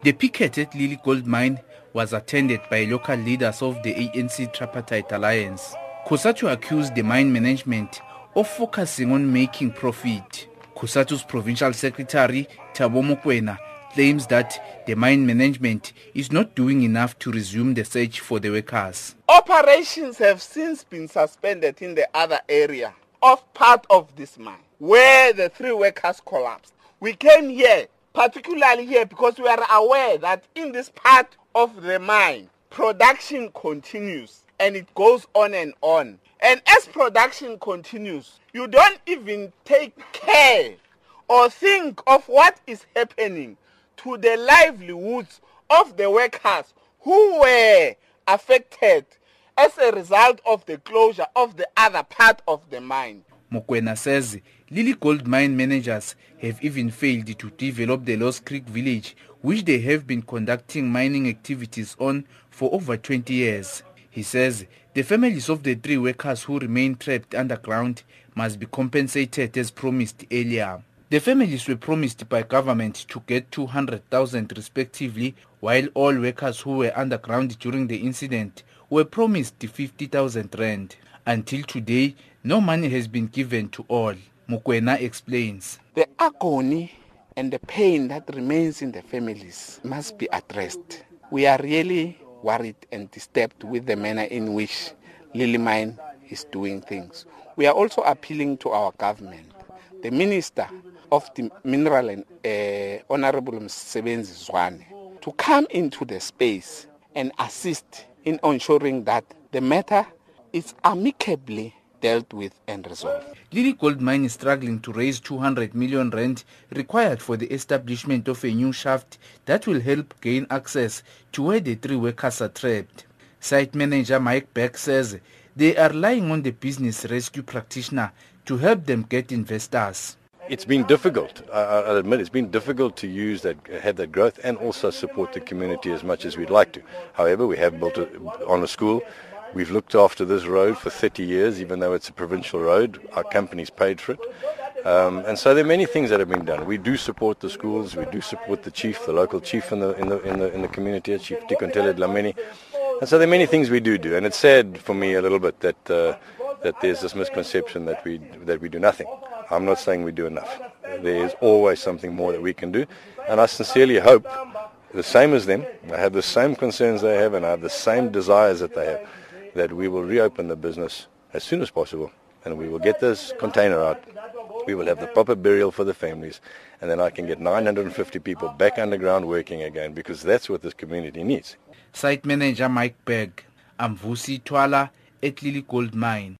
The picket at Lily Gold Mine was attended by local leaders of the ANC Tripartite Alliance. COSATU accused the mine management of focusing on making profit. COSATU's provincial secretary, Thabo Mokoena, claims that the mine management is not doing enough to resume the search for the workers. Operations have since been suspended in the other area of part of this mine where the three workers collapsed. We came here particularly here because we are aware that in this part of the mine, production continues and it goes on and on. And as production continues, you don't even take care or think of what is happening to the livelihoods of the workers who were affected as a result of the closure of the other part of the mine. Mokoena says Lily Gold mine managers have even failed to develop the Louw's Creek village, which they have been conducting mining activities on for over 20 years. He says the families of the three workers who remain trapped underground must be compensated as promised earlier. The families were promised by government to get 200,000 respectively, while all workers who were underground during the incident were promised 50,000 rand. Until today, no money has been given to all. Mokoena explains. The agony and the pain that remains in the families must be addressed. We are really worried and disturbed with the manner in which Lily Mine is doing things. We are also appealing to our government, the Minister of the Mineral and uh, Honorable Mosebenzi Zwane, to come into the space and assist in ensuring that the matter is amicably dealt with and resolved. Lily Gold Mine is struggling to raise 200 million rand required for the establishment of a new shaft that will help gain access to where the three workers are trapped. Site manager Mike Beck says they are relying on the business rescue practitioner to help them get investors. It's been difficult. I, I admit it's been difficult to use that, have that growth, and also support the community as much as we'd like to. However, we have built a, on a school. We've looked after this road for 30 years, even though it's a provincial road. Our company's paid for it. Um, and so there are many things that have been done. We do support the schools. We do support the chief, the local chief in the in the in the, in the community, Chief Tikontele Dlamini. And so there are many things we do do. And it's sad for me a little bit that uh, that there's this misconception that we that we do nothing. I'm not saying we do enough. There is always something more that we can do, and I sincerely hope the same as them. I have the same concerns they have, and I have the same desires that they have that we will reopen the business as soon as possible and we will get this container out. We will have the proper burial for the families and then I can get 950 people back underground working again because that's what this community needs. Site manager Mike Berg, Amvusi Twala at Lily Gold Mine.